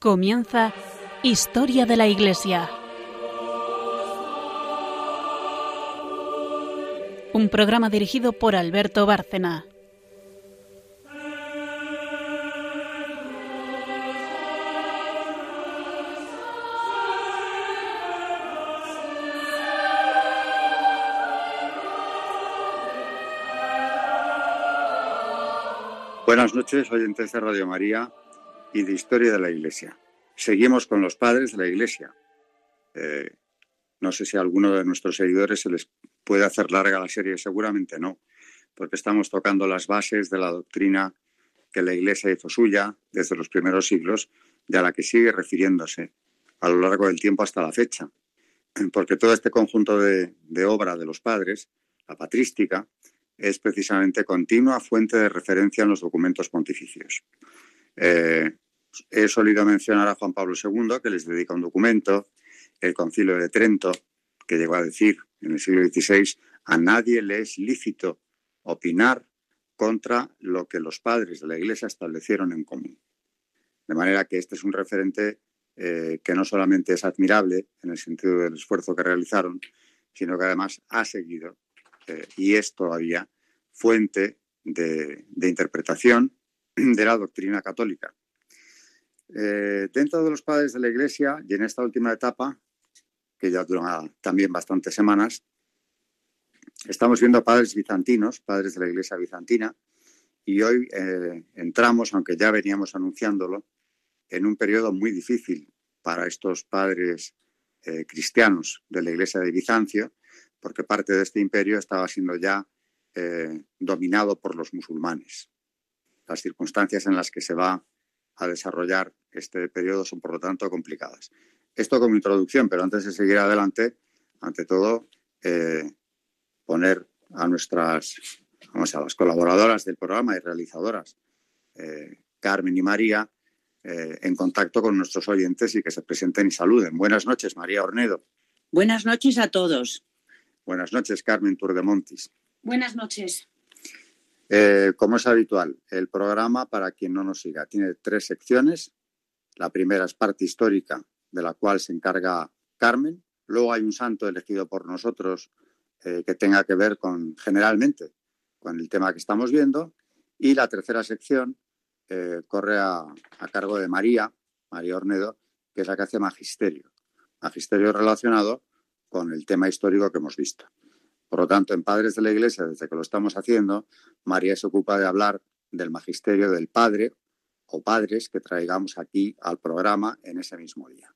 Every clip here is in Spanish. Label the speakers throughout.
Speaker 1: Comienza Historia de la Iglesia. Un programa dirigido por Alberto Bárcena.
Speaker 2: Buenas noches, oyentes de Radio María y de Historia de la Iglesia. Seguimos con los padres de la Iglesia. Eh, no sé si a alguno de nuestros seguidores se les puede hacer larga la serie, seguramente no, porque estamos tocando las bases de la doctrina que la Iglesia hizo suya desde los primeros siglos y a la que sigue refiriéndose a lo largo del tiempo hasta la fecha. Porque todo este conjunto de, de obra de los padres, la patrística, es precisamente continua fuente de referencia en los documentos pontificios. Eh, he solido mencionar a Juan Pablo II, que les dedica un documento, el Concilio de Trento, que llegó a decir en el siglo XVI, a nadie le es lícito opinar contra lo que los padres de la Iglesia establecieron en común. De manera que este es un referente eh, que no solamente es admirable en el sentido del esfuerzo que realizaron, sino que además ha seguido eh, y es todavía fuente de, interpretación de la doctrina católica. Eh, dentro de los padres de la Iglesia y en esta última etapa, que ya dura también bastantes semanas, estamos viendo padres bizantinos, padres de la Iglesia bizantina, y hoy eh, entramos, aunque ya veníamos anunciándolo, en un periodo muy difícil para estos padres cristianos de la Iglesia de Bizancio, porque parte de este imperio estaba siendo ya eh, dominado por los musulmanes. Las circunstancias en las que se va a desarrollar este periodo son, por lo tanto, complicadas. Esto como introducción, pero antes de seguir adelante, ante todo, eh, poner a nuestras, vamos a las colaboradoras del programa y realizadoras, eh, Carmen y María, en contacto con nuestros oyentes y que se presenten y saluden. Buenas noches, María Ornedo.
Speaker 3: Buenas noches a todos.
Speaker 2: Buenas noches, Carmen Turdemontis.
Speaker 4: Buenas noches.
Speaker 2: Eh, como es habitual, el programa, para quien no nos siga, tiene tres secciones. La primera es parte histórica, de la cual se encarga Carmen. Luego hay un santo elegido por nosotros eh, que tenga que ver con, generalmente, con el tema que estamos viendo. Y la tercera sección eh, corre a, a cargo de María, María Ornedo, que es la que hace magisterio. Magisterio relacionado con el tema histórico que hemos visto. Por lo tanto, en Padres de la Iglesia, desde que lo estamos haciendo, María se ocupa de hablar del magisterio del Padre o padres que traigamos aquí al programa en ese mismo día.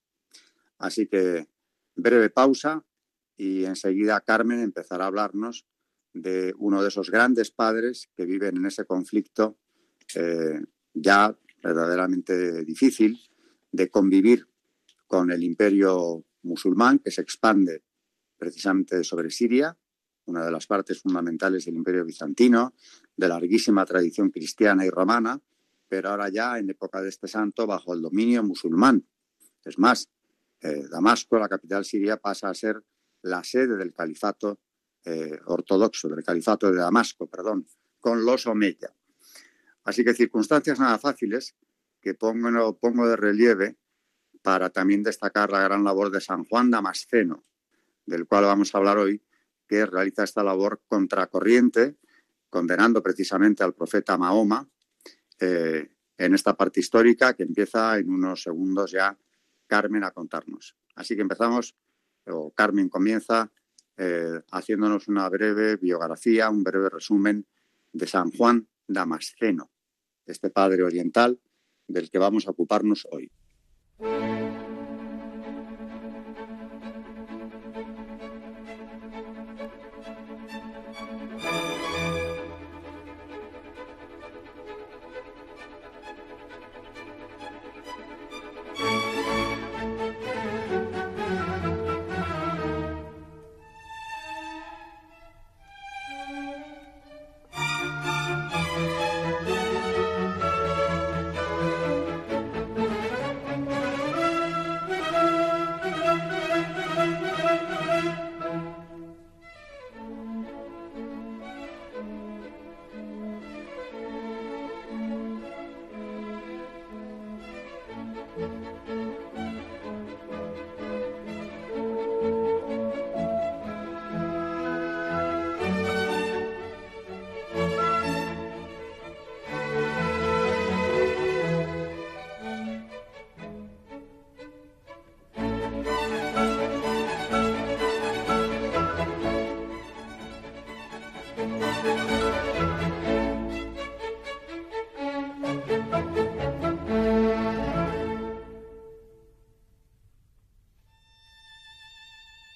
Speaker 2: Así que breve pausa y enseguida Carmen empezará a hablarnos de uno de esos grandes padres que viven en ese conflicto eh, ya verdaderamente difícil de convivir con el imperio musulmán que se expande precisamente sobre Siria una de las partes fundamentales del Imperio Bizantino, de larguísima tradición cristiana y romana, pero ahora ya en época de este santo bajo el dominio musulmán. Es más, eh, Damasco, la capital siria, pasa a ser la sede del califato eh, ortodoxo, del califato de Damasco, perdón, con los Omeya. Así que circunstancias nada fáciles que pongo, pongo de relieve para también destacar la gran labor de San Juan Damasceno, del cual vamos a hablar hoy, que realiza esta labor contracorriente, condenando precisamente al profeta Mahoma eh, en esta parte histórica que empieza en unos segundos ya Carmen a contarnos. Así que empezamos, o Carmen comienza eh, haciéndonos una breve biografía, un breve resumen de San Juan Damasceno, este padre oriental del que vamos a ocuparnos hoy.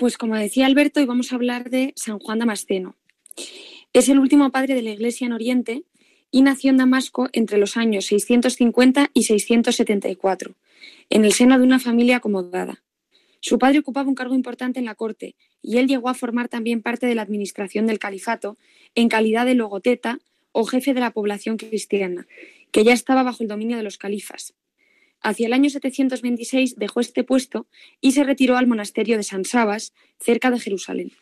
Speaker 5: Pues como decía Alberto, hoy vamos a hablar de San Juan Damasceno. Es el último padre de la Iglesia en Oriente y nació en Damasco entre los años 650 y 674, en el seno de una familia acomodada. Su padre ocupaba un cargo importante en la corte y él llegó a formar también parte de la administración del califato en calidad de logoteta o jefe de la población cristiana, que ya estaba bajo el dominio de los califas. Hacia el año 726 dejó este puesto y se retiró al monasterio de San Sabas, cerca de Jerusalén.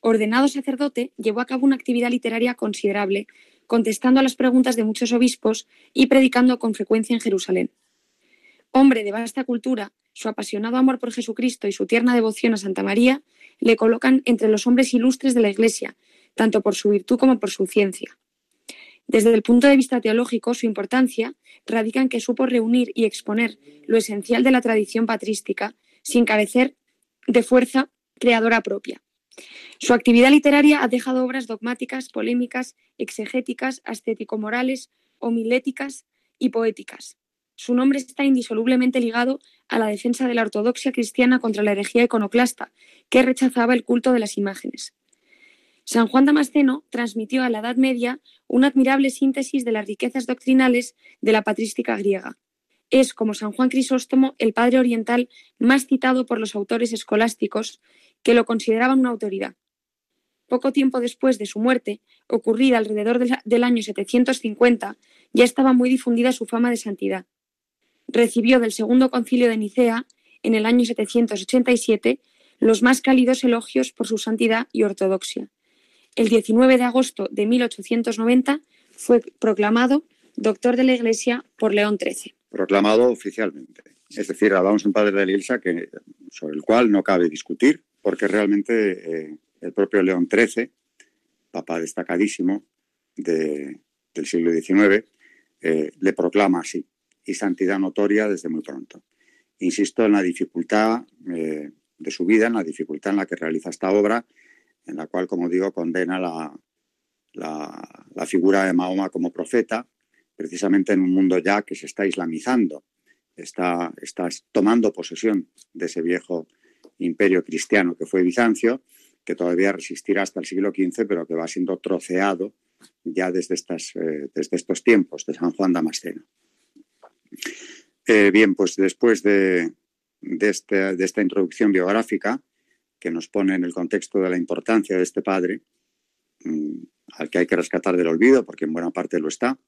Speaker 5: Ordenado sacerdote, llevó a cabo una actividad literaria considerable, contestando a las preguntas de muchos obispos y predicando con frecuencia en Jerusalén. Hombre de vasta cultura, su apasionado amor por Jesucristo y su tierna devoción a Santa María le colocan entre los hombres ilustres de la Iglesia, tanto por su virtud como por su ciencia. Desde el punto de vista teológico, su importancia radica en que supo reunir y exponer lo esencial de la tradición patrística sin carecer de fuerza creadora propia. Su actividad literaria ha dejado obras dogmáticas, polémicas, exegéticas, ascético-morales, homiléticas y poéticas. Su nombre está indisolublemente ligado a la defensa de la ortodoxia cristiana contra la herejía iconoclasta, que rechazaba el culto de las imágenes. San Juan Damasceno transmitió a la Edad Media una admirable síntesis de las riquezas doctrinales de la patrística griega. Es, como San Juan Crisóstomo, el padre oriental más citado por los autores escolásticos, que lo consideraban una autoridad. Poco tiempo después de su muerte, ocurrida alrededor del año 750, ya estaba muy difundida su fama de santidad. Recibió del Segundo Concilio de Nicea, en el año 787, los más cálidos elogios por su santidad y ortodoxia el 19 de agosto de 1890 fue proclamado doctor de la Iglesia por León XIII.
Speaker 2: Proclamado oficialmente. Es decir, hablamos de un padre de la Iglesia sobre el cual no cabe discutir, porque realmente eh, el propio León XIII, papa destacadísimo del siglo XIX, eh, le proclama así, y santidad notoria desde muy pronto. Insisto en la dificultad eh, de su vida, en la dificultad en la que realiza esta obra en la cual, como digo, condena la, la, figura de Mahoma como profeta, precisamente en un mundo ya que se está islamizando, está, está tomando posesión de ese viejo imperio cristiano que fue Bizancio, que todavía resistirá hasta el siglo XV, pero que va siendo troceado ya desde, estas, eh, desde estos tiempos de San Juan Damasceno. Eh, bien, pues después de, de, este, de esta introducción biográfica, que nos pone en el contexto de la importancia de este padre, mm, al que hay que rescatar del olvido, porque en buena parte lo está,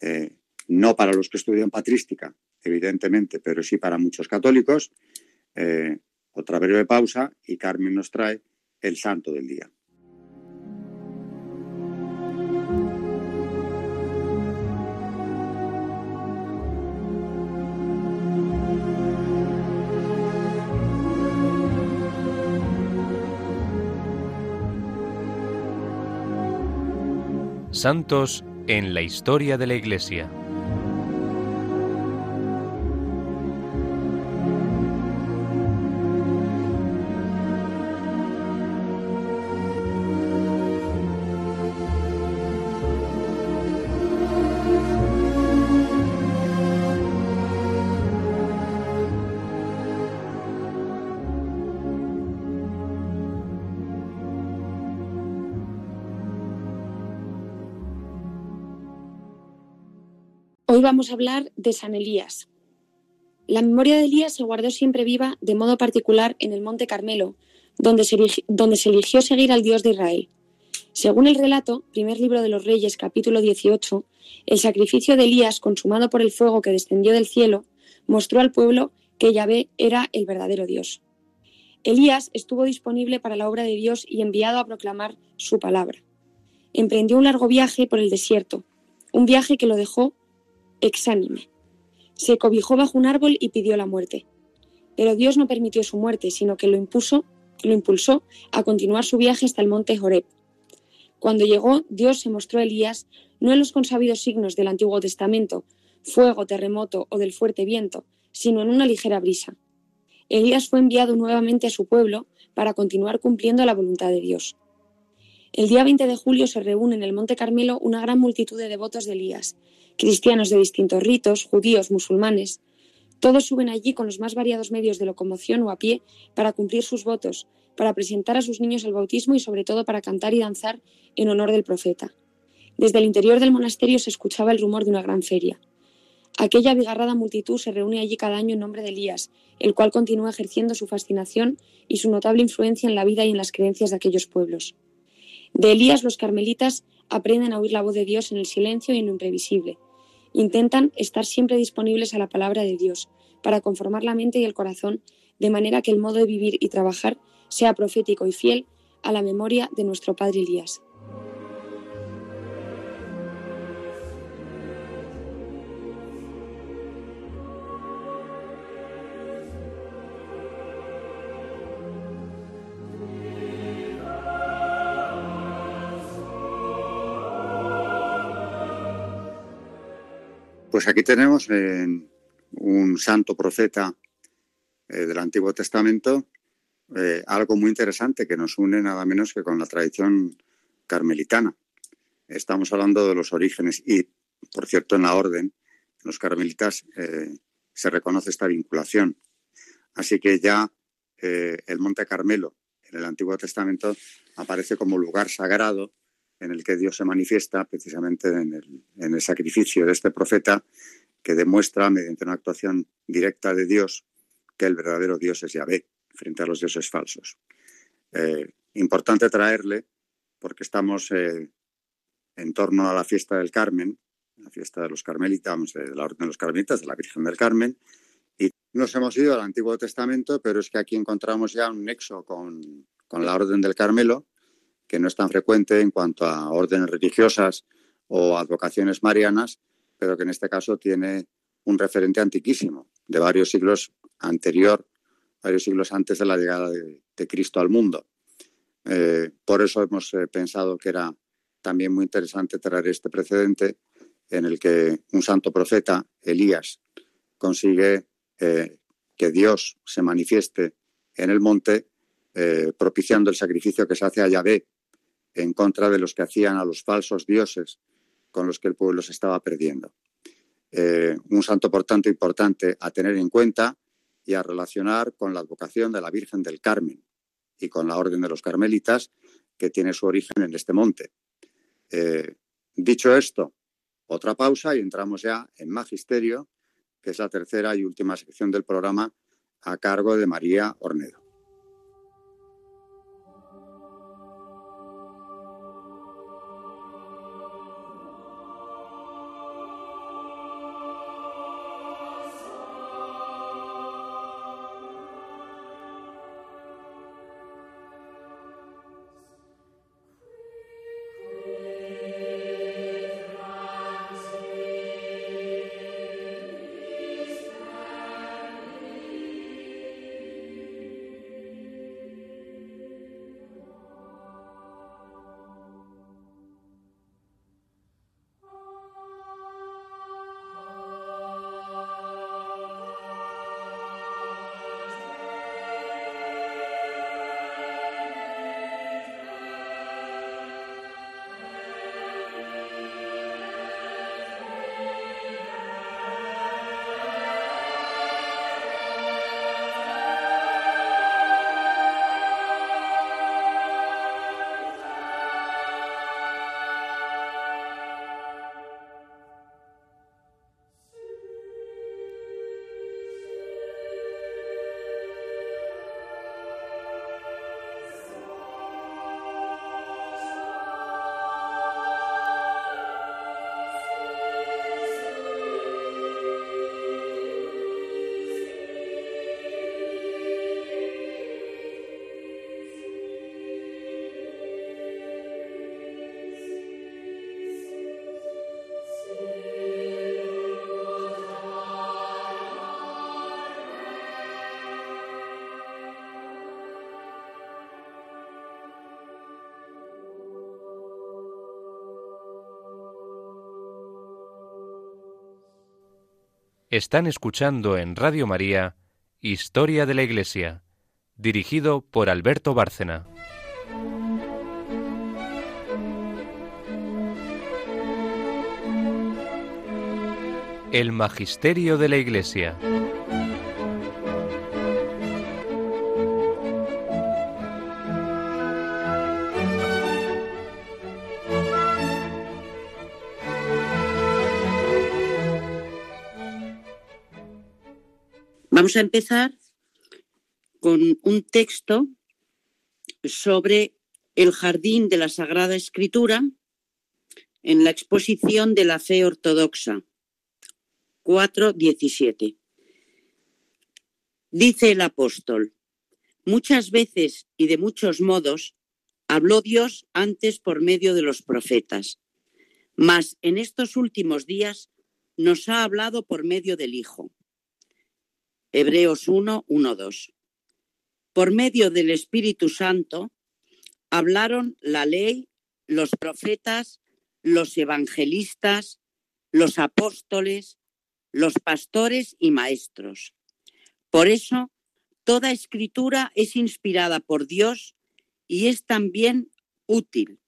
Speaker 2: eh, no para los que estudian patrística, evidentemente, pero sí para muchos católicos. Eh, otra breve pausa y Carmen nos trae el santo del día.
Speaker 4: Santos en la historia de la Iglesia.
Speaker 5: Vamos a hablar de San Elías. La memoria de Elías se guardó siempre viva, de modo particular, en el Monte Carmelo, donde se, donde se eligió seguir al Dios de Israel. Según el relato, primer libro de los Reyes, capítulo 18, el sacrificio de Elías, consumado por el fuego que descendió del cielo, mostró al pueblo que Yahvé era el verdadero Dios. Elías estuvo disponible para la obra de Dios y enviado a proclamar su palabra. Emprendió un largo viaje por el desierto, un viaje que lo dejó exánime. Se cobijó bajo un árbol y pidió la muerte. Pero Dios no permitió su muerte, sino que lo, impuso, lo impulsó a continuar su viaje hasta el monte Horeb. Cuando llegó, Dios se mostró a Elías no en los consabidos signos del Antiguo Testamento, fuego, terremoto o del fuerte viento, sino en una ligera brisa. Elías fue enviado nuevamente a su pueblo para continuar cumpliendo la voluntad de Dios. El día 20 de julio se reúne en el Monte Carmelo una gran multitud de devotos de Elías, cristianos de distintos ritos, judíos, musulmanes. Todos suben allí con los más variados medios de locomoción o a pie para cumplir sus votos, para presentar a sus niños al bautismo y sobre todo para cantar y danzar en honor del profeta. Desde el interior del monasterio se escuchaba el rumor de una gran feria. Aquella abigarrada multitud se reúne allí cada año en nombre de Elías, el cual continúa ejerciendo su fascinación y su notable influencia en la vida y en las creencias de aquellos pueblos. De Elías los carmelitas aprenden a oír la voz de Dios en el silencio y en lo imprevisible. Intentan estar siempre disponibles a la palabra de Dios, para conformar la mente y el corazón de manera que el modo de vivir y trabajar sea profético y fiel a la memoria de nuestro Padre Elías.
Speaker 2: Pues aquí tenemos un santo profeta eh, del Antiguo Testamento, eh, algo muy interesante que nos une nada menos que con la tradición carmelitana. Estamos hablando de los orígenes y, por cierto, en la orden, los carmelitas eh, se reconoce esta vinculación. Así que ya el Monte Carmelo en el Antiguo Testamento aparece como lugar sagrado en el que Dios se manifiesta precisamente en el, sacrificio de este profeta que demuestra mediante una actuación directa de Dios que el verdadero Dios es Yahvé frente a los dioses falsos. Eh, importante traerle porque estamos eh, en torno a la fiesta del Carmen, la fiesta de los carmelitas, de la Orden de los Carmelitas, de la Virgen del Carmen, y nos hemos ido al Antiguo Testamento, pero es que aquí encontramos ya un nexo con, con la Orden del Carmelo, que no es tan frecuente en cuanto a órdenes religiosas o advocaciones marianas, pero que en este caso tiene un referente antiquísimo, de varios siglos anterior, varios siglos antes de la llegada de, Cristo al mundo. Eh, por eso hemos eh, pensado que era también muy interesante traer este precedente en el que un santo profeta, Elías, consigue eh, que Dios se manifieste en el monte, propiciando el sacrificio que se hace a Yahvé en contra de los que hacían a los falsos dioses con los que el pueblo se estaba perdiendo. Eh, un santo, por tanto, importante a tener en cuenta y a relacionar con la advocación de la Virgen del Carmen y con la Orden de los Carmelitas, que tiene su origen en este monte. Eh, dicho esto, otra pausa y entramos ya en Magisterio, que es la tercera y última sección del programa a cargo de María Ornedo.
Speaker 4: Están escuchando en Radio María Historia de la Iglesia, dirigido por Alberto Bárcena. El Magisterio de la Iglesia.
Speaker 3: Vamos a empezar con un texto sobre el jardín de la Sagrada Escritura en la exposición de la fe ortodoxa 4.17. Dice el apóstol, muchas veces y de muchos modos habló Dios antes por medio de los profetas, mas en estos últimos días nos ha hablado por medio del Hijo Hebreos 1, 1, 2. Por medio del Espíritu Santo hablaron la ley, los profetas, los evangelistas, los apóstoles, los pastores y maestros. Por eso, toda escritura es inspirada por Dios y es también útil.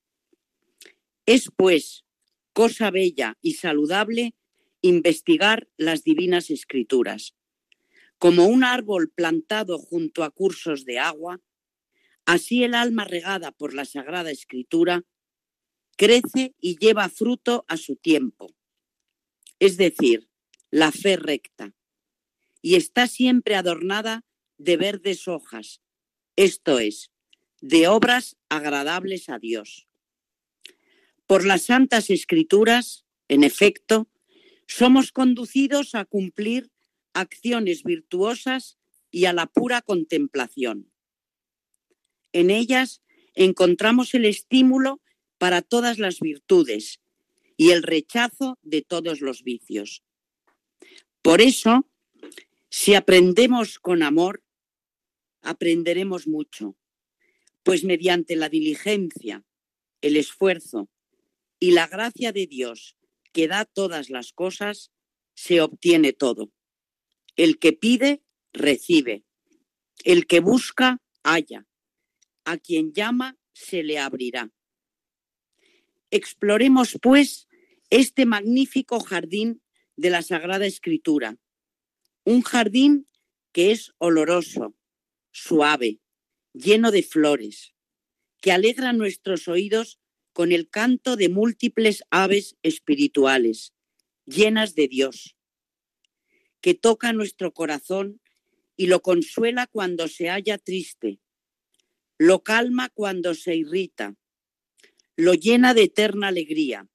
Speaker 3: Es, pues, cosa bella y saludable investigar las divinas escrituras como un árbol plantado junto a cursos de agua, así el alma regada por la Sagrada Escritura crece y lleva fruto a su tiempo, es decir, la fe recta, y está siempre adornada de verdes hojas, esto es, de obras agradables a Dios. Por las santas escrituras, en efecto, somos conducidos a cumplir acciones virtuosas y a la pura contemplación. En ellas encontramos el estímulo para todas las virtudes y el rechazo de todos los vicios. Por eso, si aprendemos con amor, aprenderemos mucho, pues mediante la diligencia, el esfuerzo y la gracia de Dios que da todas las cosas, se obtiene todo. El que pide, recibe. El que busca, halla. A quien llama, se le abrirá. Exploremos, pues, este magnífico jardín de la Sagrada Escritura. Un jardín que es oloroso, suave, lleno de flores, que alegra nuestros oídos con el canto de múltiples aves espirituales, llenas de Dios que toca nuestro corazón y lo consuela cuando se halla triste, lo calma cuando se irrita, lo llena de eterna alegría,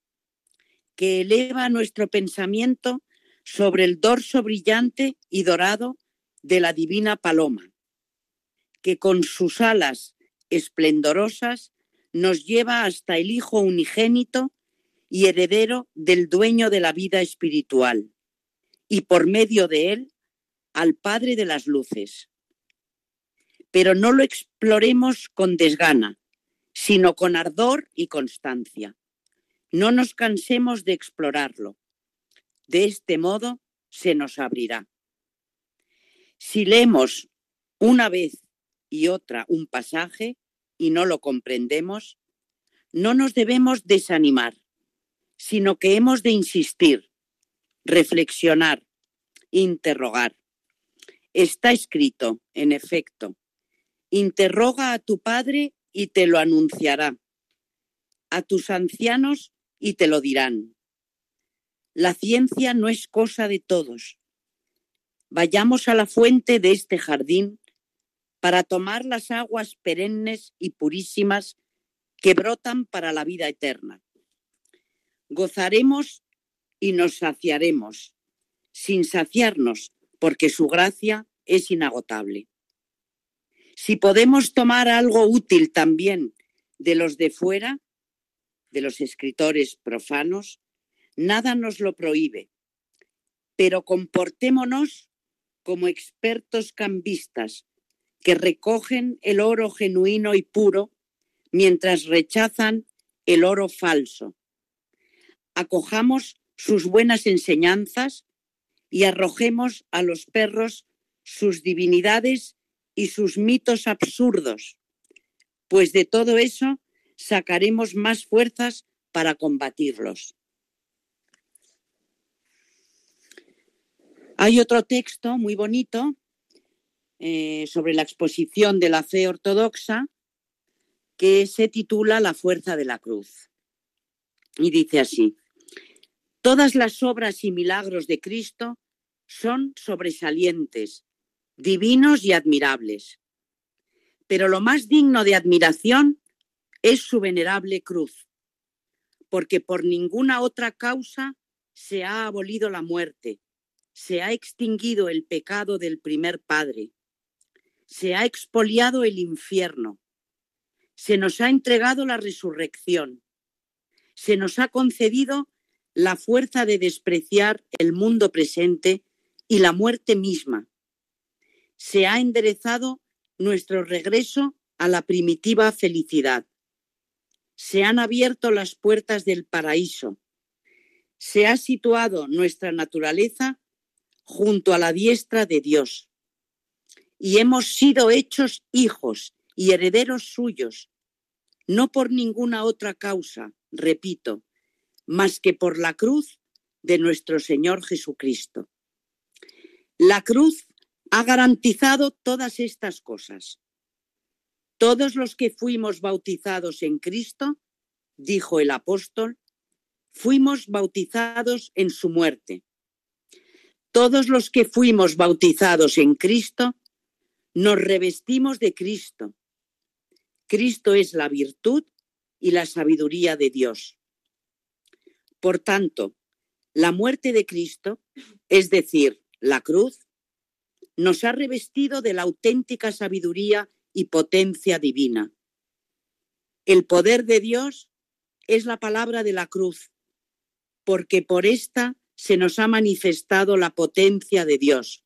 Speaker 3: que eleva nuestro pensamiento sobre el dorso brillante y dorado de la divina paloma, que con sus alas esplendorosas nos lleva hasta el Hijo unigénito y heredero del dueño de la vida espiritual y por medio de él al Padre de las Luces. Pero no lo exploremos con desgana, sino con ardor y constancia. No nos cansemos de explorarlo. De este modo se nos abrirá. Si leemos una vez y otra un pasaje y no lo comprendemos, no nos debemos desanimar, sino que hemos de insistir reflexionar, interrogar. Está escrito, en efecto, interroga a tu padre y te lo anunciará, a tus ancianos y te lo dirán. La ciencia no es cosa de todos. Vayamos a la fuente de este jardín para tomar las aguas perennes y purísimas que brotan para la vida eterna. Gozaremos y nos saciaremos, sin saciarnos, porque su gracia es inagotable. Si podemos tomar algo útil también de los de fuera, de los escritores profanos, nada nos lo prohíbe, pero comportémonos como expertos cambistas que recogen el oro genuino y puro mientras rechazan el oro falso. Acojamos sus buenas enseñanzas y arrojemos a los perros sus divinidades y sus mitos absurdos, pues de todo eso sacaremos más fuerzas para combatirlos. Hay otro texto muy bonito eh, sobre la exposición de la fe ortodoxa que se titula La fuerza de la cruz. Y dice así, todas las obras y milagros de Cristo son sobresalientes, divinos y admirables. Pero lo más digno de admiración es su venerable cruz, porque por ninguna otra causa se ha abolido la muerte, se ha extinguido el pecado del primer padre, se ha expoliado el infierno, se nos ha entregado la resurrección, se nos ha concedido la fuerza de despreciar el mundo presente y la muerte misma. Se ha enderezado nuestro regreso a la primitiva felicidad se han abierto las puertas del paraíso. Se ha situado nuestra naturaleza junto a la diestra de Dios. Y hemos sido hechos hijos y herederos suyos, no por ninguna otra causa, repito, más que por la cruz de nuestro Señor Jesucristo. La cruz ha garantizado todas estas cosas. Todos los que fuimos bautizados en Cristo, dijo el apóstol, fuimos bautizados en su muerte. Todos los que fuimos bautizados en Cristo, nos revestimos de Cristo. Cristo es la virtud y la sabiduría de Dios. Por tanto, la muerte de Cristo, es decir, la cruz, nos ha revestido de la auténtica sabiduría y potencia divina. El poder de Dios es la palabra de la cruz, porque por esta se nos ha manifestado la potencia de Dios,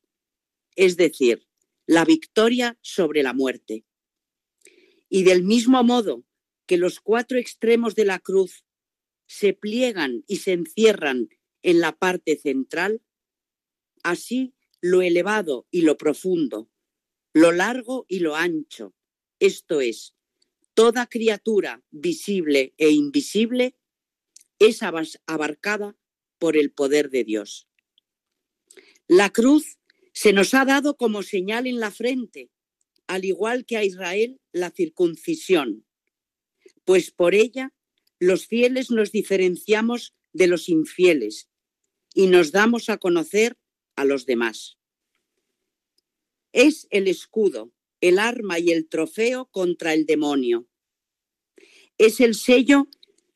Speaker 3: es decir, la victoria sobre la muerte. Y del mismo modo que los cuatro extremos de la cruz se pliegan y se encierran en la parte central, así lo elevado y lo profundo, lo largo y lo ancho, esto es, toda criatura visible e invisible, es abarcada por el poder de Dios. La cruz se nos ha dado como señal en la frente, al igual que a Israel la circuncisión, pues por ella los fieles nos diferenciamos de los infieles y nos damos a conocer a los demás es el escudo, el arma y el trofeo contra el demonio. Es el sello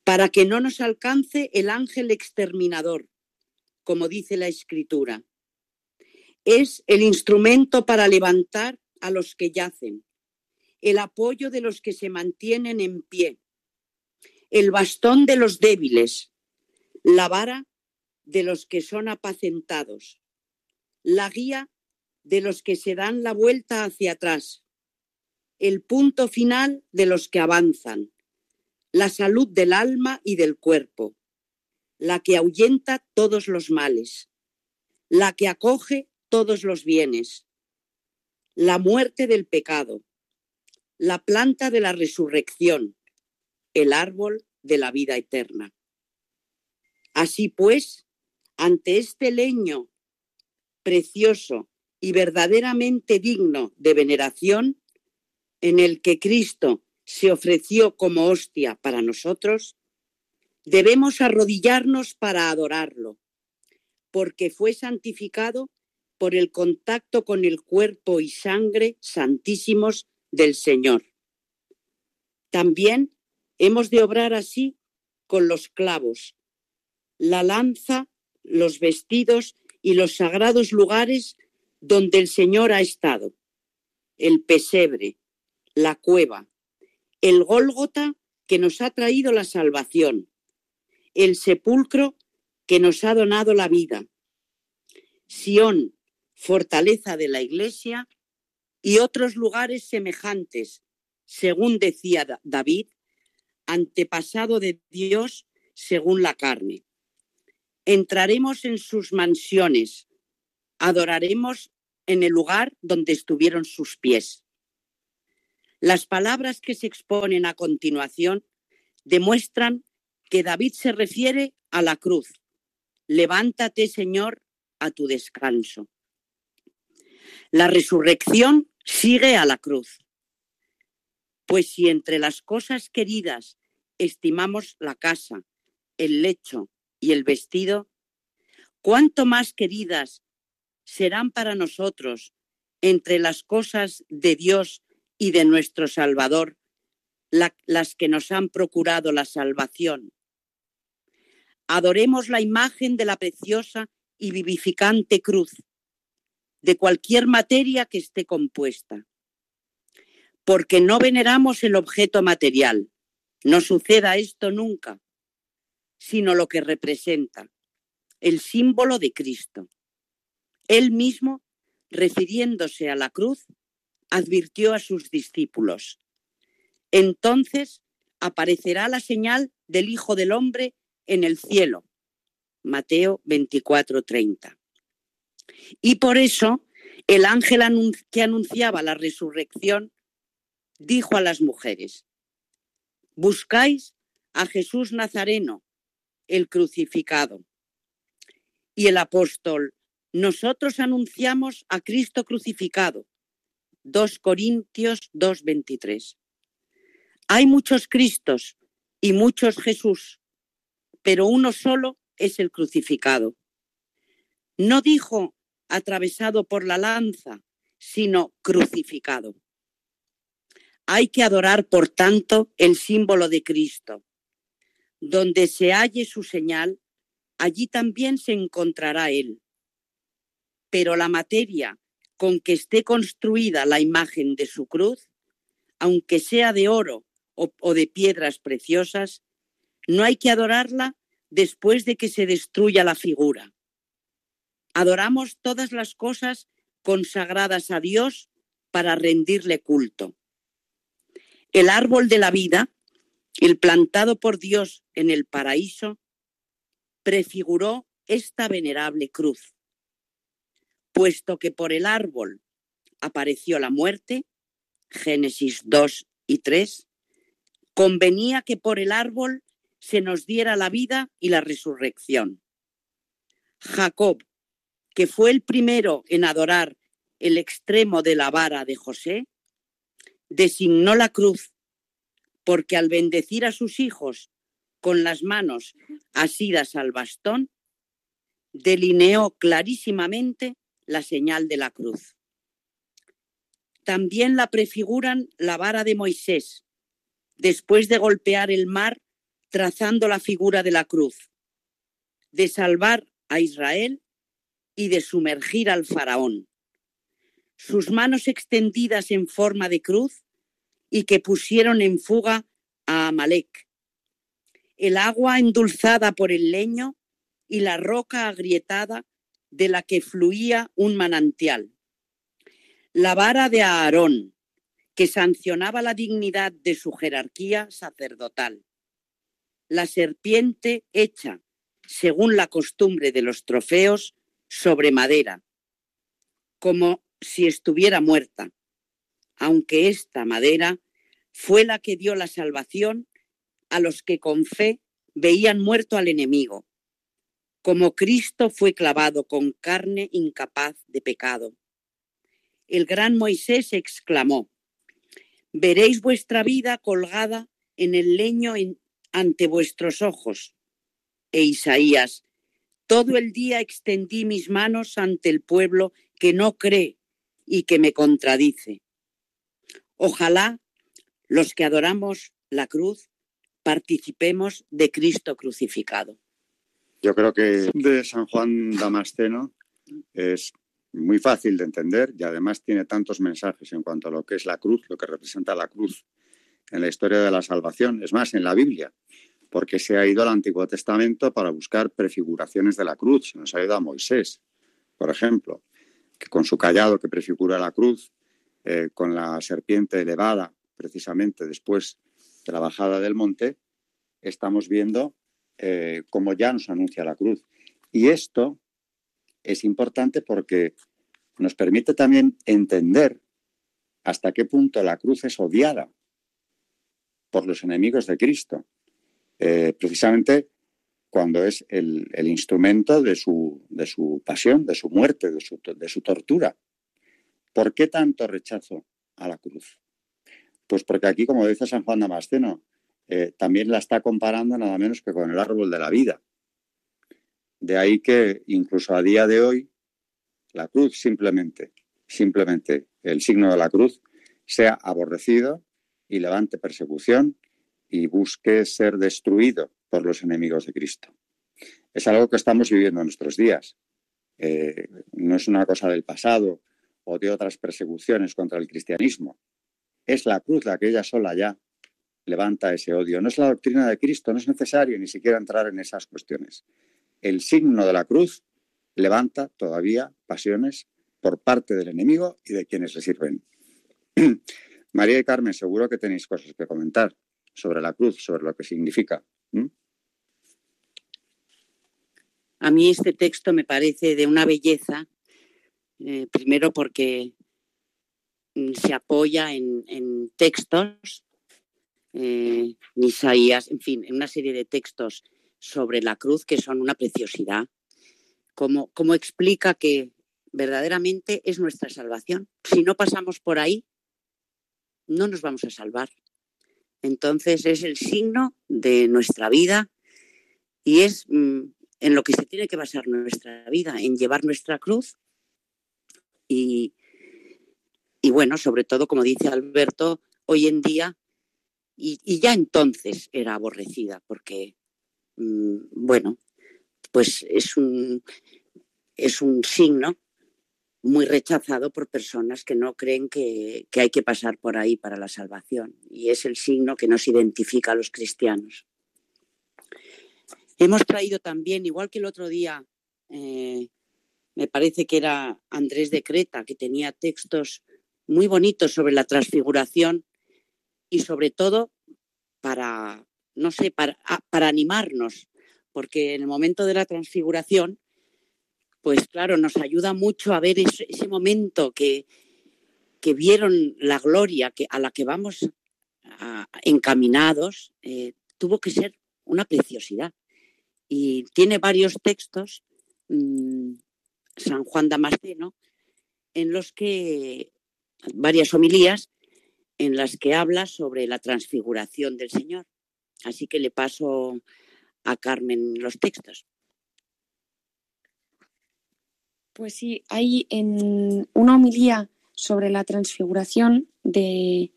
Speaker 3: para que no nos alcance el ángel exterminador, como dice la escritura. Es el instrumento para levantar a los que yacen, el apoyo de los que se mantienen en pie, el bastón de los débiles, la vara de los que son apacentados, la guía de los que se dan la vuelta hacia atrás, el punto final de los que avanzan, la salud del alma y del cuerpo, la que ahuyenta todos los males, la que acoge todos los bienes, la muerte del pecado, la planta de la resurrección, el árbol de la vida eterna. Así pues, ante este leño precioso y verdaderamente digno de veneración, en el que Cristo se ofreció como hostia para nosotros, debemos arrodillarnos para adorarlo, porque fue santificado por el contacto con el cuerpo y sangre santísimos del Señor. También hemos de obrar así con los clavos, la lanza, los vestidos y los sagrados lugares donde el Señor ha estado, el pesebre, la cueva, el Gólgota que nos ha traído la salvación, el sepulcro que nos ha donado la vida, Sión, fortaleza de la Iglesia, y otros lugares semejantes, según decía David, antepasado de Dios según la carne. Entraremos en sus mansiones, adoraremos en el lugar donde estuvieron sus pies. Las palabras que se exponen a continuación demuestran que David se refiere a la cruz. Levántate, Señor, a tu descanso. La resurrección sigue a la cruz. Pues si entre las cosas queridas estimamos la casa, el lecho y el vestido, cuánto más queridas serán para nosotros entre las cosas de Dios y de nuestro Salvador las que nos han procurado la salvación. Adoremos la imagen de la preciosa y vivificante cruz, de cualquier materia que esté compuesta, porque no veneramos el objeto material, no suceda esto nunca, sino lo que representa, el símbolo de Cristo. Él mismo, refiriéndose a la cruz, advirtió a sus discípulos, entonces aparecerá la señal del Hijo del Hombre en el cielo. Mateo 24:30. Y por eso el ángel que anunciaba la resurrección dijo a las mujeres, buscáis a Jesús Nazareno, el crucificado. Y el apóstol, nosotros anunciamos a Cristo crucificado. 2 Corintios 2:23. Hay muchos Cristos y muchos Jesús, pero uno solo es el crucificado. No dijo atravesado por la lanza, sino crucificado. Hay que adorar, por tanto, el símbolo de Cristo. Donde se halle su señal, allí también se encontrará Él. Pero la materia con que esté construida la imagen de su cruz, aunque sea de oro o, de piedras preciosas, no hay que adorarla después de que se destruya la figura. Adoramos todas las cosas consagradas a Dios para rendirle culto. El árbol de la vida, el plantado por Dios en el paraíso, prefiguró esta venerable cruz. Puesto que por el árbol apareció la muerte, Génesis 2 y 3, convenía que por el árbol se nos diera la vida y la resurrección. Jacob, que fue el primero en adorar el extremo de la vara de José, designó la cruz, porque al bendecir a sus hijos con las manos asidas al bastón, delineó clarísimamente la señal de la cruz. También la prefiguran la vara de Moisés, después de golpear el mar trazando la figura de la cruz, de salvar a Israel y de sumergir al faraón sus manos extendidas en forma de cruz y que pusieron en fuga a Amalek. El agua endulzada por el leño y la roca agrietada de la que fluía un manantial. La vara de Aarón, que sancionaba la dignidad de su jerarquía sacerdotal. La serpiente hecha, según la costumbre de los trofeos, sobre madera, como si estuviera muerta, aunque esta madera fue la que dio la salvación a los que con fe veían muerto al enemigo, como Cristo fue clavado con carne incapaz de pecado. El gran Moisés exclamó, veréis vuestra vida colgada en el leño ante vuestros ojos. E Isaías, todo el día extendí mis manos ante el pueblo que no cree y que me contradice. Ojalá los que adoramos la cruz participemos de Cristo crucificado.
Speaker 2: Yo creo que de San Juan Damasceno es muy fácil de entender y además tiene tantos mensajes en cuanto a lo que es la cruz, lo que representa la cruz en la historia de la salvación, es más, en la Biblia, porque se ha ido al Antiguo Testamento para buscar prefiguraciones de la cruz, se nos ha ido a Moisés, por ejemplo, que con su callado que prefigura la cruz, eh, con la serpiente elevada precisamente después de la bajada del monte, estamos viendo eh, cómo ya nos anuncia la cruz. Y esto es importante porque nos permite también entender hasta qué punto la cruz es odiada por los enemigos de Cristo, eh, precisamente cuando es el, instrumento de su, de su, pasión, de su muerte, de su, de su tortura. ¿Por qué tanto rechazo a la cruz? Pues porque aquí, como dice San Juan Damasceno, eh, también la está comparando nada menos que con el árbol de la vida. De ahí que incluso a día de hoy la cruz simplemente, simplemente el signo de la cruz sea aborrecido y levante persecución y busque ser destruido por los enemigos de Cristo. Es algo que estamos viviendo en nuestros días. Eh, no es una cosa del pasado o de otras persecuciones contra el cristianismo. Es la cruz la que ella sola ya levanta ese odio. No es la doctrina de Cristo, no es necesario ni siquiera entrar en esas cuestiones. El signo de la cruz levanta todavía pasiones por parte del enemigo y de quienes le sirven. María y Carmen, seguro que tenéis cosas que comentar sobre la cruz, sobre lo que significa.
Speaker 3: A mí este texto me parece de una belleza, eh, primero porque mm, se apoya en, textos, eh, Isaías, en fin, en una serie de textos sobre la cruz que son una preciosidad. Como, como explica que verdaderamente es nuestra salvación. Si no pasamos por ahí, no nos vamos a salvar. Entonces es el signo de nuestra vida y es mm, en lo que se tiene que basar nuestra vida, en llevar nuestra cruz y, y bueno, sobre todo, como dice Alberto, hoy en día, y, ya entonces era aborrecida, porque, mm, bueno, pues es un, es un signo muy rechazado por personas que no creen que, que, hay que pasar por ahí para la salvación. Y es el signo que nos identifica a los cristianos. Hemos traído también, igual que el otro día, eh, me parece que era Andrés de Creta, que tenía textos muy bonitos sobre la transfiguración y sobre todo para, no sé, para, para animarnos, porque en el momento de la transfiguración, pues claro, nos ayuda mucho a ver ese, momento que, que, vieron la gloria que, a la que vamos encaminados, eh, tuvo que ser una preciosidad y tiene varios textos, mm, San Juan Damasceno, en los que, varias homilías, en las que habla sobre la transfiguración del Señor. Así que le paso a Carmen los textos.
Speaker 5: Pues sí, hay en una homilía sobre la transfiguración de,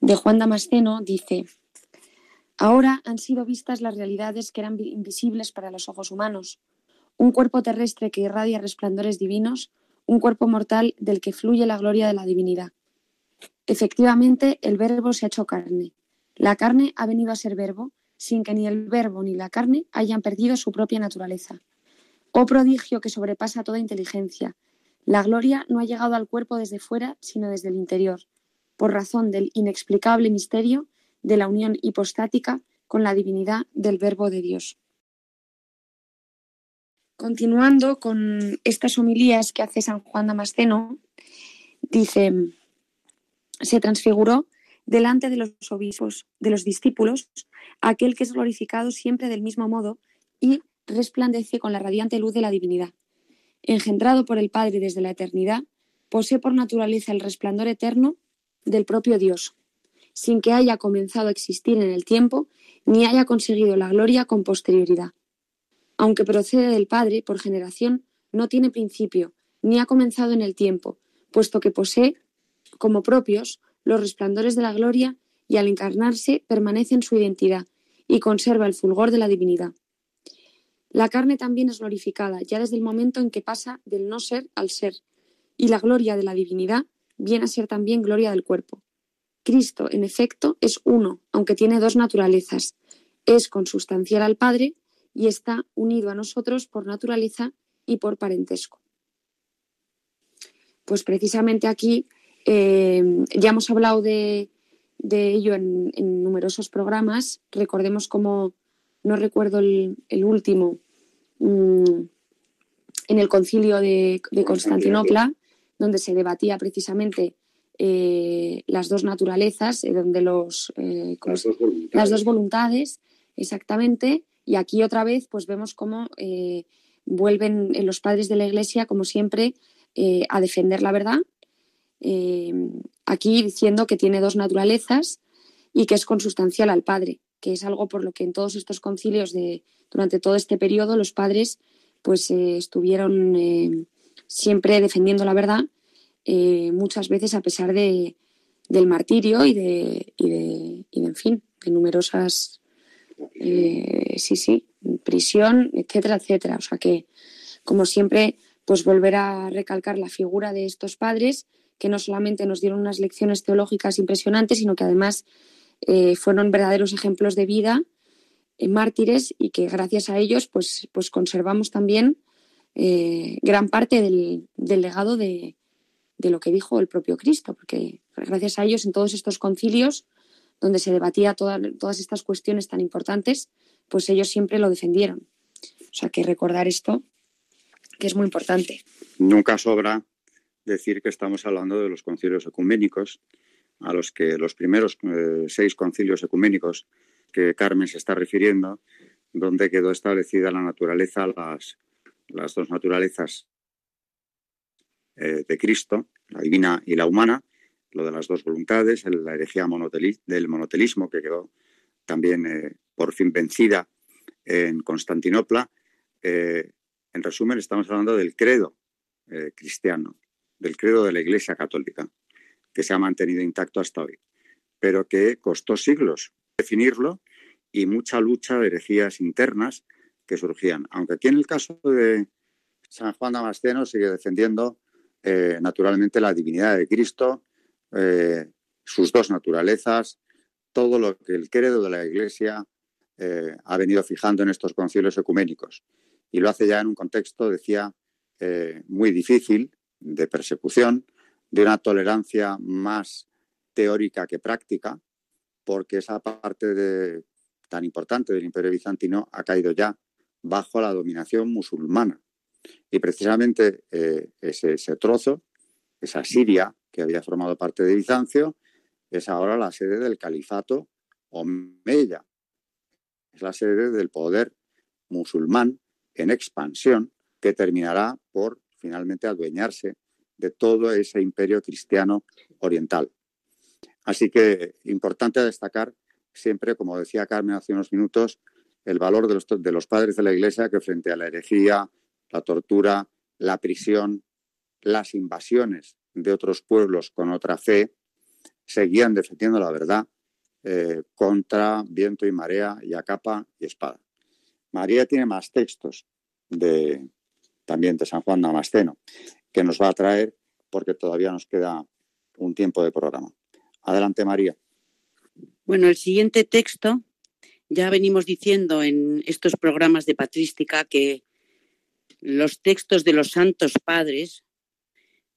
Speaker 5: de Juan Damasceno, dice, Ahora han sido vistas las realidades que eran invisibles para los ojos humanos. Un cuerpo terrestre que irradia resplandores divinos, un cuerpo mortal del que fluye la gloria de la divinidad. Efectivamente, el verbo se ha hecho carne. La carne ha venido a ser verbo sin que ni el verbo ni la carne hayan perdido su propia naturaleza. Oh prodigio que sobrepasa toda inteligencia. La gloria no ha llegado al cuerpo desde fuera, sino desde el interior, por razón del inexplicable misterio de la unión hipostática con la divinidad del Verbo de Dios. Continuando con estas homilías que hace San Juan Damasceno, dice, se transfiguró delante de los obispos, de los discípulos, aquel que es glorificado siempre del mismo modo y resplandece con la radiante luz de la divinidad. Engendrado por el Padre desde la eternidad, posee por naturaleza el resplandor eterno del propio Dios sin que haya comenzado a existir en el tiempo, ni haya conseguido la gloria con posterioridad. Aunque procede del Padre por generación, no tiene principio, ni ha comenzado en el tiempo, puesto que posee, como propios, los resplandores de la gloria y al encarnarse permanece en su identidad y conserva el fulgor de la divinidad. La carne también es glorificada, ya desde el momento en que pasa del no ser al ser, y la gloria de la divinidad viene a ser también gloria del cuerpo. Cristo, en efecto, es uno, aunque tiene dos naturalezas. Es consustancial al Padre y está unido a nosotros por naturaleza y por parentesco. Pues precisamente aquí eh, ya hemos hablado de, ello en, numerosos programas. Recordemos como, no recuerdo el, último, mm, en el concilio de, Constantinopla, donde se debatía precisamente eh, las dos naturalezas, eh, donde los, las, dos voluntades, exactamente, y aquí otra vez pues vemos cómo vuelven los padres de la Iglesia, como siempre, a defender la verdad, aquí diciendo que tiene dos naturalezas y que es consustancial al Padre, que es algo por lo que en todos estos concilios de, durante todo este periodo los padres pues eh, estuvieron eh, siempre defendiendo la verdad, eh, muchas veces a pesar de, del martirio y de, y de, y en fin, de numerosas, sí, sí, prisión, etcétera, etcétera. O sea que, como siempre, pues volver a recalcar la figura de estos padres que no solamente nos dieron unas lecciones teológicas impresionantes, sino que además fueron verdaderos ejemplos de vida mártires y que gracias a ellos pues, pues conservamos también eh, gran parte del, legado de, lo que dijo el propio Cristo, porque gracias a ellos en todos estos concilios donde se debatía todas estas cuestiones tan importantes, pues ellos siempre lo defendieron. O sea que recordar esto, que es muy importante.
Speaker 2: Nunca sobra decir que estamos hablando de los concilios ecuménicos, a los que los primeros eh, seis concilios ecuménicos que Carmen se está refiriendo, donde quedó establecida la naturaleza, las, las dos naturalezas eh, de Cristo, la divina y la humana, lo de las dos voluntades, la herejía del monotelismo que quedó también eh, por fin vencida en Constantinopla. Eh, en resumen, estamos hablando del credo cristiano, del credo de la Iglesia Católica, que se ha mantenido intacto hasta hoy, pero que costó siglos definirlo y mucha lucha de herejías internas que surgían. Aunque aquí en el caso de San Juan Damasceno sigue defendiendo eh, naturalmente la divinidad de Cristo, eh, sus dos naturalezas, todo lo que el credo de la Iglesia eh, ha venido fijando en estos concilios ecuménicos. Y lo hace ya en un contexto, decía, muy difícil, de persecución, de una tolerancia más teórica que práctica, porque esa parte de, tan importante del Imperio Bizantino ha caído ya bajo la dominación musulmana. Y precisamente eh, ese, trozo, esa Siria que había formado parte de Bizancio, es ahora la sede del califato Omeya. Es la sede del poder musulmán en expansión que terminará por finalmente adueñarse de todo ese imperio cristiano oriental. Así que importante destacar siempre, como decía Carmen hace unos minutos, el valor de los, de los padres de la Iglesia que frente a la herejía, la tortura, la prisión, las invasiones de otros pueblos con otra fe, seguían defendiendo la verdad eh, contra viento y marea y a capa y espada. María tiene más textos de, también de San Juan Damasceno que nos va a traer porque todavía nos queda un tiempo de programa. Adelante, María.
Speaker 3: Bueno, el siguiente texto, ya venimos diciendo en estos programas de patrística que los textos de los santos padres,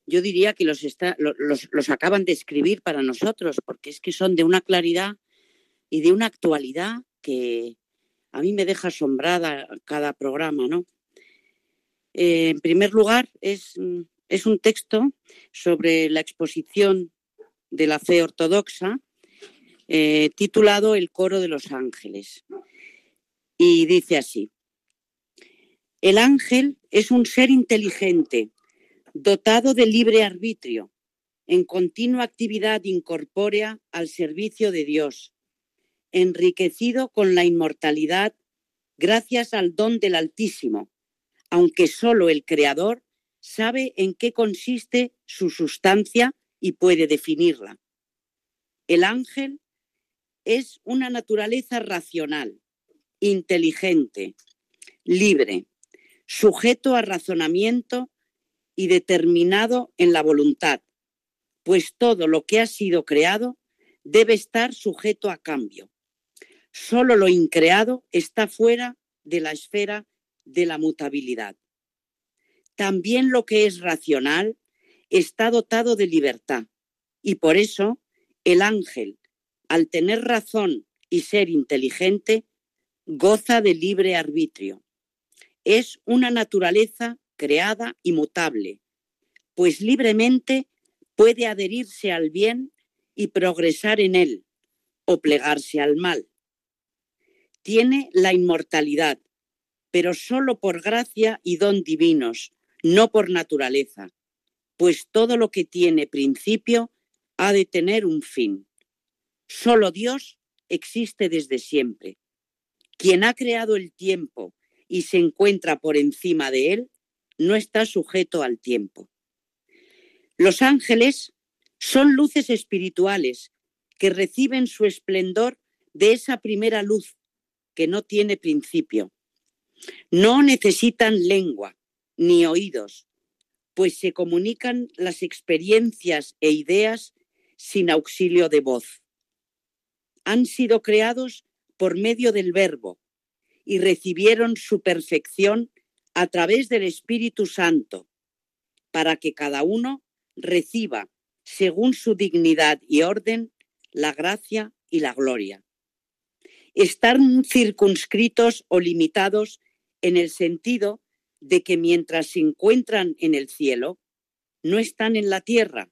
Speaker 3: yo diría que los, acaban de escribir para nosotros, porque es que son de una claridad y de una actualidad que a mí me deja asombrada cada programa, ¿no? Eh, en primer lugar, es, es un texto sobre la exposición de la fe ortodoxa, eh, titulado El coro de los ángeles. Y dice así, el ángel es un ser inteligente, dotado de libre arbitrio, en continua actividad incorpórea al servicio de Dios, enriquecido con la inmortalidad gracias al don del Altísimo, aunque solo el Creador sabe en qué consiste su sustancia y puede definirla. El ángel es una naturaleza racional, inteligente, libre, sujeto a razonamiento y determinado en la voluntad, pues todo lo que ha sido creado debe estar sujeto a cambio. Solo lo increado está fuera de la esfera de la mutabilidad. También lo que es racional está dotado de libertad y por eso el ángel, al tener razón y ser inteligente, goza de libre arbitrio. Es una naturaleza creada y mutable, pues libremente puede adherirse al bien y progresar en él o plegarse al mal. Tiene la inmortalidad, pero solo por gracia y don divinos, no por naturaleza, pues todo lo que tiene principio ha de tener un fin. Solo Dios existe desde siempre. Quien ha creado el tiempo y se encuentra por encima de él, no está sujeto al tiempo. Los ángeles son luces espirituales que reciben su esplendor de esa primera luz que no tiene principio. No necesitan lengua ni oídos, pues se comunican las experiencias e ideas sin auxilio de voz. Han sido creados por medio del Verbo y recibieron su perfección a través del Espíritu Santo, para que cada uno reciba, según su dignidad y orden, la gracia y la gloria. Están circunscritos o limitados en el sentido de que mientras se encuentran en el cielo, no están en la tierra,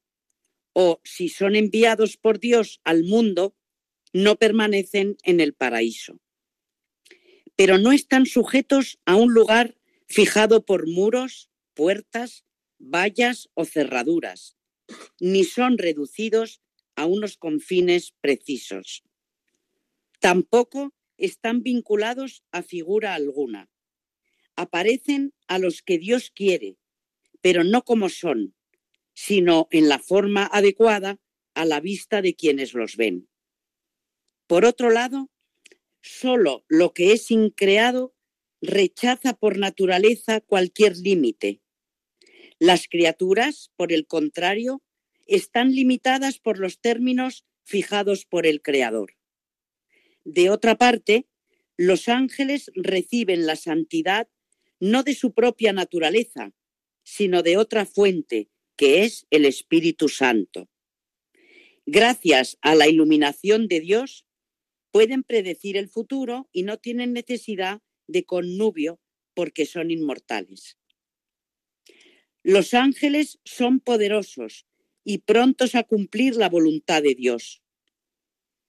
Speaker 3: o si son enviados por Dios al mundo, no permanecen en el paraíso. Pero no están sujetos a un lugar fijado por muros, puertas, vallas o cerraduras, ni son reducidos a unos confines precisos. Tampoco están vinculados a figura alguna aparecen a los que Dios quiere, pero no como son, sino en la forma adecuada a la vista de quienes los ven. Por otro lado, solo lo que es increado rechaza por naturaleza cualquier límite. Las criaturas, por el contrario, están limitadas por los términos fijados por el Creador. De otra parte, los ángeles reciben la santidad no de su propia naturaleza, sino de otra fuente, que es el Espíritu Santo. Gracias a la iluminación de Dios, pueden predecir el futuro y no tienen necesidad de connubio porque son inmortales. Los ángeles son poderosos y prontos a cumplir la voluntad de Dios,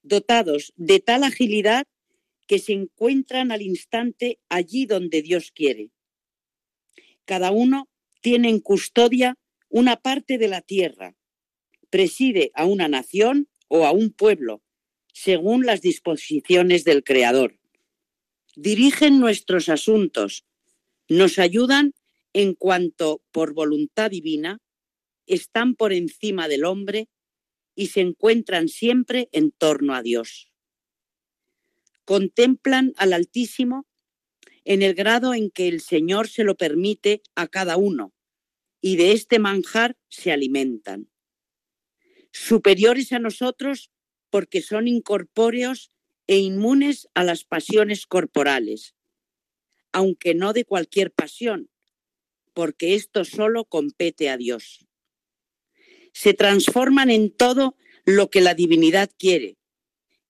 Speaker 3: dotados de tal agilidad que se encuentran al instante allí donde Dios quiere. Cada uno tiene en custodia una parte de la tierra, preside a una nación o a un pueblo, según las disposiciones del Creador. Dirigen nuestros asuntos, nos ayudan en cuanto, por voluntad divina, están por encima del hombre y se encuentran siempre en torno a Dios. Contemplan al Altísimo en el grado en que el Señor se lo permite a cada uno, y de este manjar se alimentan. Superiores a nosotros porque son incorpóreos e inmunes a las pasiones corporales, aunque no de cualquier pasión, porque esto solo compete a Dios. Se transforman en todo lo que la divinidad quiere,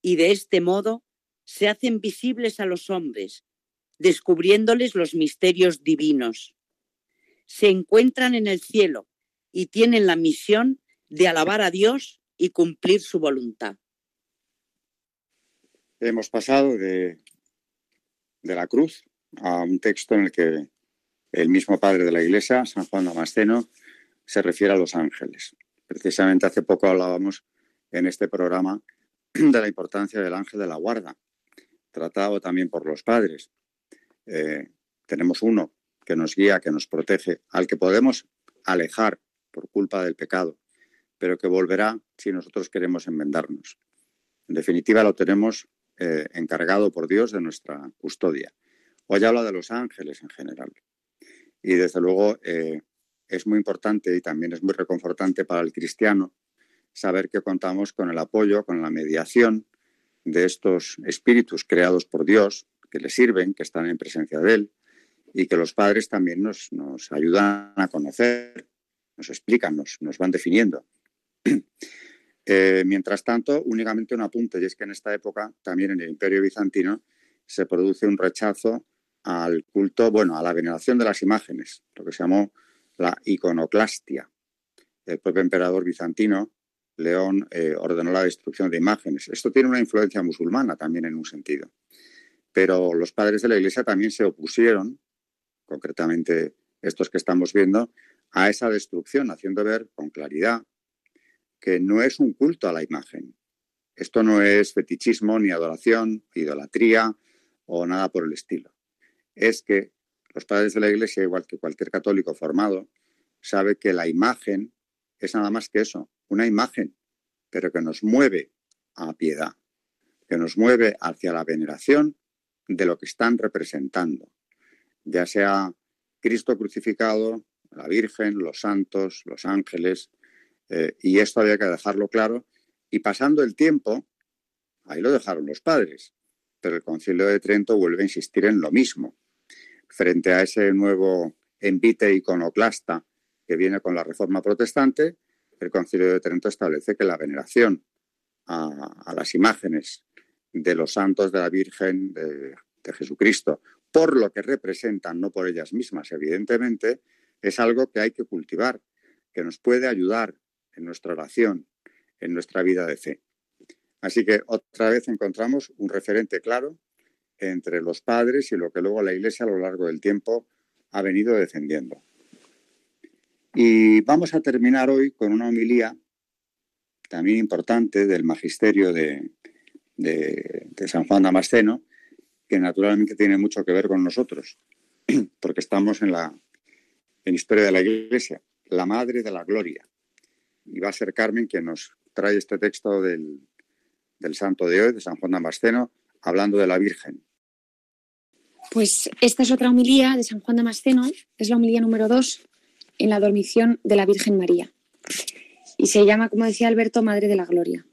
Speaker 3: y de este modo se hacen visibles a los hombres, descubriéndoles los misterios divinos. Se encuentran en el cielo y tienen la misión de alabar a Dios y cumplir su voluntad.
Speaker 2: Hemos pasado de, de la cruz a un texto en el que el mismo padre de la Iglesia, San Juan Damasceno, se refiere a los ángeles. Precisamente hace poco hablábamos en este programa de la importancia del ángel de la guarda, tratado también por los padres. Eh, tenemos uno que nos guía, que nos protege, al que podemos alejar por culpa del pecado, pero que volverá si nosotros queremos enmendarnos. En definitiva, lo tenemos eh, encargado por Dios de nuestra custodia. Hoy habla de los ángeles en general. Y desde luego eh, es muy importante y también es muy reconfortante para el cristiano saber que contamos con el apoyo, con la mediación de estos espíritus creados por Dios, que le sirven, que están en presencia de Él y que los padres también nos, ayudan a conocer, nos explican, nos, nos van definiendo. Eh, mientras tanto, únicamente un apunte, y es que en esta época, también en el Imperio Bizantino, se produce un rechazo al culto, bueno, a la veneración de las imágenes, lo que se llamó la iconoclastia. El propio emperador bizantino, León, eh, ordenó la destrucción de imágenes. Esto tiene una influencia musulmana también en un sentido. Pero los padres de la Iglesia también se opusieron, concretamente estos que estamos viendo, a esa destrucción, haciendo ver con claridad que no es un culto a la imagen. Esto no es fetichismo, ni adoración, idolatría o nada por el estilo. Es que los padres de la Iglesia, igual que cualquier católico formado, sabe que la imagen es nada más que eso, una imagen, pero que nos mueve a piedad, que nos mueve hacia la veneración de lo que están representando, ya sea Cristo crucificado, la Virgen, los santos, los ángeles, eh, y esto había que dejarlo claro. Y pasando el tiempo, ahí lo dejaron los padres, pero el concilio de Trento vuelve a insistir en lo mismo. Frente a ese nuevo envite iconoclasta que viene con la reforma protestante, el concilio de Trento establece que la veneración a, las imágenes de los santos de la Virgen, de Jesucristo, por lo que representan, no por ellas mismas, evidentemente, es algo que hay que cultivar, que nos puede ayudar en nuestra oración, en nuestra vida de fe. Así que otra vez encontramos un referente claro entre los padres y lo que luego la Iglesia a lo largo del tiempo ha venido defendiendo. Y vamos a terminar hoy con una homilía también importante del magisterio de, San Juan Damasceno, que naturalmente tiene mucho que ver con nosotros, porque estamos en la en Historia de la Iglesia, la Madre de la Gloria. Y va a ser Carmen quien nos trae este texto del, del santo de hoy, de San Juan Damasceno, hablando de la Virgen.
Speaker 5: Pues esta es otra homilía de San Juan Damasceno, es la homilía número dos en la dormición de la Virgen María. Y se llama, como decía Alberto, Madre de la Gloria.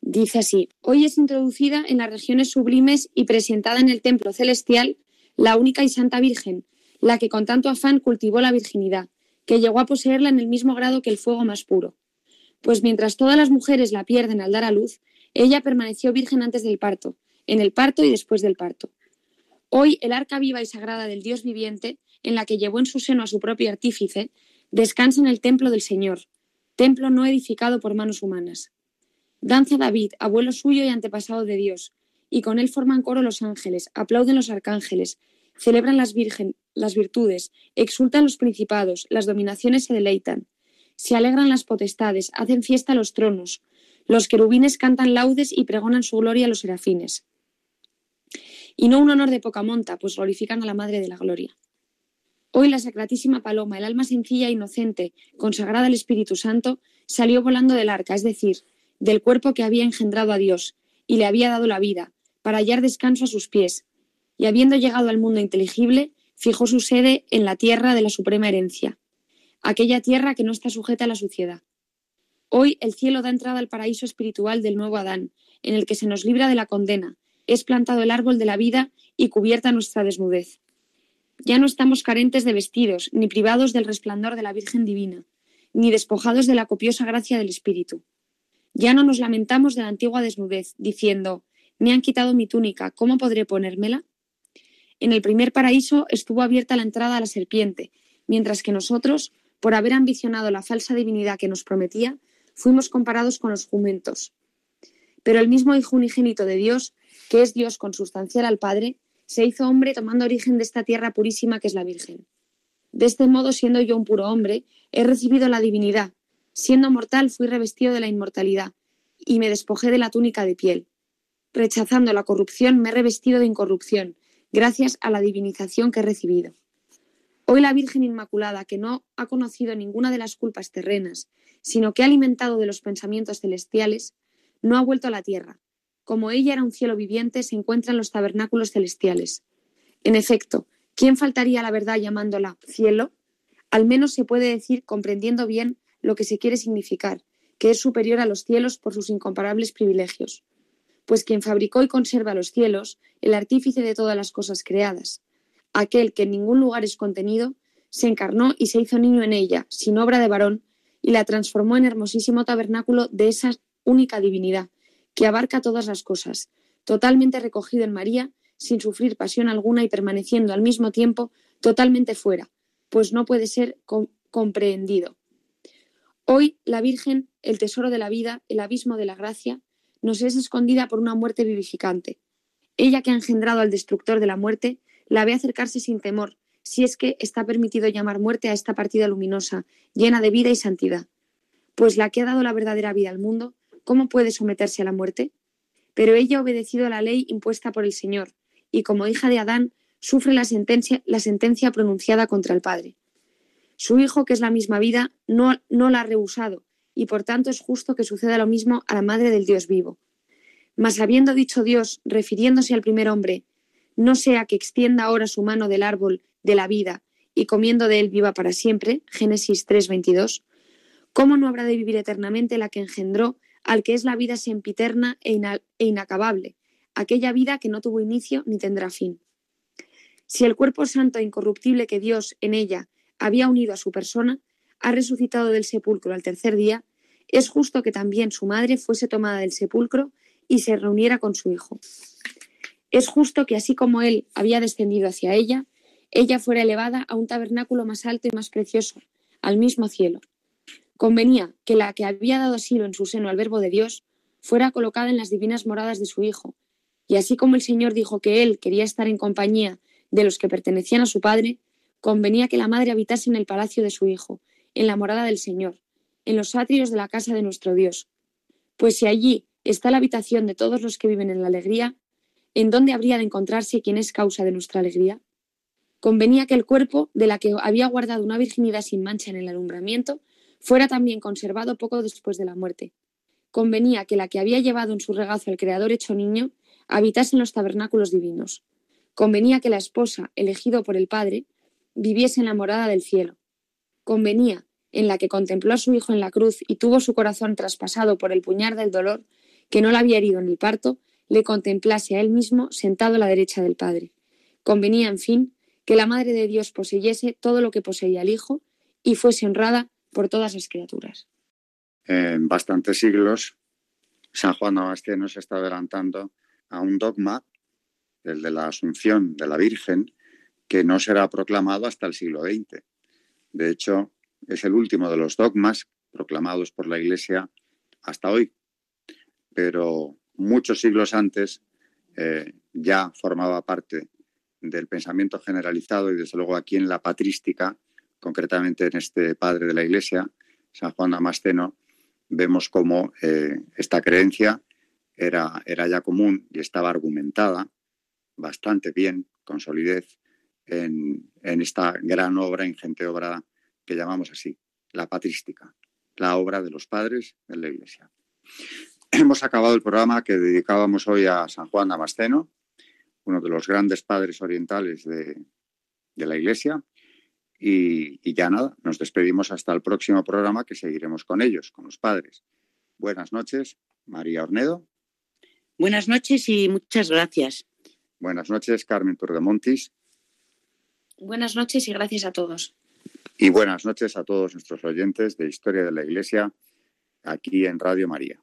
Speaker 5: Dice así, hoy es introducida en las regiones sublimes y presentada en el templo celestial la única y santa Virgen, la que con tanto afán cultivó la virginidad, que llegó a poseerla en el mismo grado que el fuego más puro. Pues mientras todas las mujeres la pierden al dar a luz, ella permaneció virgen antes del parto, en el parto y después del parto. Hoy el arca viva y sagrada del Dios viviente, en la que llevó en su seno a su propio artífice, descansa en el templo del Señor, templo no edificado por manos humanas. Danza David, abuelo suyo y antepasado de Dios, y con él forman coro los ángeles, aplauden los arcángeles, celebran las, virgen, las virtudes, exultan los principados, las dominaciones se deleitan, se alegran las potestades, hacen fiesta los tronos, los querubines cantan laudes y pregonan su gloria a los serafines. Y no un honor de poca monta, pues glorifican a la Madre de la Gloria. Hoy la Sacratísima Paloma, el alma sencilla e inocente, consagrada al Espíritu Santo, salió volando del arca, es decir, del cuerpo que había engendrado a Dios y le había dado la vida, para hallar descanso a sus pies, y habiendo llegado al mundo inteligible, fijó su sede en la tierra de la suprema herencia, aquella tierra que no está sujeta a la suciedad. Hoy el cielo da entrada al paraíso espiritual del nuevo Adán, en el que se nos libra de la condena, es plantado el árbol de la vida y cubierta nuestra desnudez. Ya no estamos carentes de vestidos, ni privados del resplandor de la Virgen Divina, ni despojados de la copiosa gracia del Espíritu. Ya no nos lamentamos de la antigua desnudez, diciendo, me han quitado mi túnica, ¿cómo podré ponérmela? En el primer paraíso estuvo abierta la entrada a la serpiente, mientras que nosotros, por haber ambicionado la falsa divinidad que nos prometía, fuimos comparados con los jumentos. Pero el mismo Hijo unigénito de Dios, que es Dios consustancial al Padre, se hizo hombre tomando origen de esta tierra purísima que es la Virgen. De este modo, siendo yo un puro hombre, he recibido la divinidad. Siendo mortal, fui revestido de la inmortalidad, y me despojé de la túnica de piel. Rechazando la corrupción, me he revestido de incorrupción, gracias a la divinización que he recibido. Hoy la Virgen Inmaculada, que no ha conocido ninguna de las culpas terrenas, sino que ha alimentado de los pensamientos celestiales, no ha vuelto a la tierra. Como ella era un cielo viviente, se encuentra en los tabernáculos celestiales. En efecto, ¿quién faltaría a la verdad llamándola cielo? Al menos se puede decir comprendiendo bien lo que se quiere significar, que es superior a los cielos por sus incomparables privilegios pues quien fabricó y conserva los cielos, el artífice de todas las cosas creadas, aquel que en ningún lugar es contenido, se encarnó y se hizo niño en ella, sin obra de varón, y la transformó en hermosísimo tabernáculo de esa única divinidad, que abarca todas las cosas, totalmente recogido en María, sin sufrir pasión alguna y permaneciendo al mismo tiempo totalmente fuera, pues no puede ser comprendido. Hoy la Virgen, el tesoro de la vida, el abismo de la gracia, nos es escondida por una muerte vivificante. Ella que ha engendrado al destructor de la muerte, la ve acercarse sin temor, si es que está permitido llamar muerte a esta partida luminosa, llena de vida y santidad. Pues la que ha dado la verdadera vida al mundo, ¿cómo puede someterse a la muerte? Pero ella ha obedecido a la ley impuesta por el Señor, y como hija de Adán, sufre la sentencia, la sentencia pronunciada contra el Padre. Su Hijo, que es la misma vida, no, no la ha rehusado, y por tanto es justo que suceda lo mismo a la Madre del Dios vivo. Mas habiendo dicho Dios, refiriéndose al primer hombre, no sea que extienda ahora su mano del árbol de la vida y comiendo de él viva para siempre, Génesis 3:22, ¿cómo no habrá de vivir eternamente la que engendró al que es la vida sempiterna e, e inacabable, aquella vida que no tuvo inicio ni tendrá fin? Si el cuerpo santo e incorruptible que Dios en ella había unido a su persona ha resucitado del sepulcro al tercer día, es justo que también su madre fuese tomada del sepulcro y se reuniera con su hijo. Es justo que así como él había descendido hacia ella, ella fuera elevada a un tabernáculo más alto y más precioso, al mismo cielo. Convenía que la que había dado asilo en su seno al Verbo de Dios fuera colocada en las divinas moradas de su Hijo, y así como el Señor dijo que él quería estar en compañía de los que pertenecían a su padre, convenía que la madre habitase en el palacio de su hijo, en la morada del Señor, en los atrios de la casa de nuestro Dios. Pues si allí está la habitación de todos los que viven en la alegría, ¿en dónde habría de encontrarse quien es causa de nuestra alegría? Convenía que el cuerpo, de la que había guardado una virginidad sin mancha en el alumbramiento, fuera también conservado poco después de la muerte. Convenía que la que había llevado en su regazo al Creador hecho niño habitase en los tabernáculos divinos. Convenía que la esposa, elegido por el Padre, viviese en la morada del cielo. Convenía, en la que contempló a su hijo en la cruz y tuvo su corazón traspasado por el puñar del dolor, que no la había herido en el parto, le contemplase a él mismo sentado a la derecha del Padre. Convenía, en fin, que la Madre de Dios poseyese todo lo que poseía el Hijo y fuese honrada por todas las criaturas.
Speaker 2: En bastantes siglos, San Juan Damasceno se está adelantando a un dogma el de la Asunción de la Virgen, que no será proclamado hasta el siglo XX. De hecho, es el último de los dogmas proclamados por la Iglesia hasta hoy. Pero muchos siglos antes eh, ya formaba parte del pensamiento generalizado y desde luego aquí en la patrística, concretamente en este padre de la Iglesia, San Juan Damasceno, vemos cómo eh, esta creencia era, era ya común y estaba argumentada bastante bien, con solidez, en, esta gran obra, ingente obra que llamamos así, la patrística, la obra de los padres de la Iglesia. Hemos acabado el programa que dedicábamos hoy a San Juan Damasceno, uno de los grandes padres orientales de, la Iglesia. Y, y, ya nada, nos despedimos hasta el próximo programa que seguiremos con ellos, con los padres. Buenas noches, María Ornedo.
Speaker 3: Buenas noches y muchas gracias.
Speaker 2: Buenas noches, Carmen Turdemontis.
Speaker 5: Buenas noches y gracias a todos.
Speaker 2: Y buenas noches a todos nuestros oyentes de Historia de la Iglesia aquí en Radio María.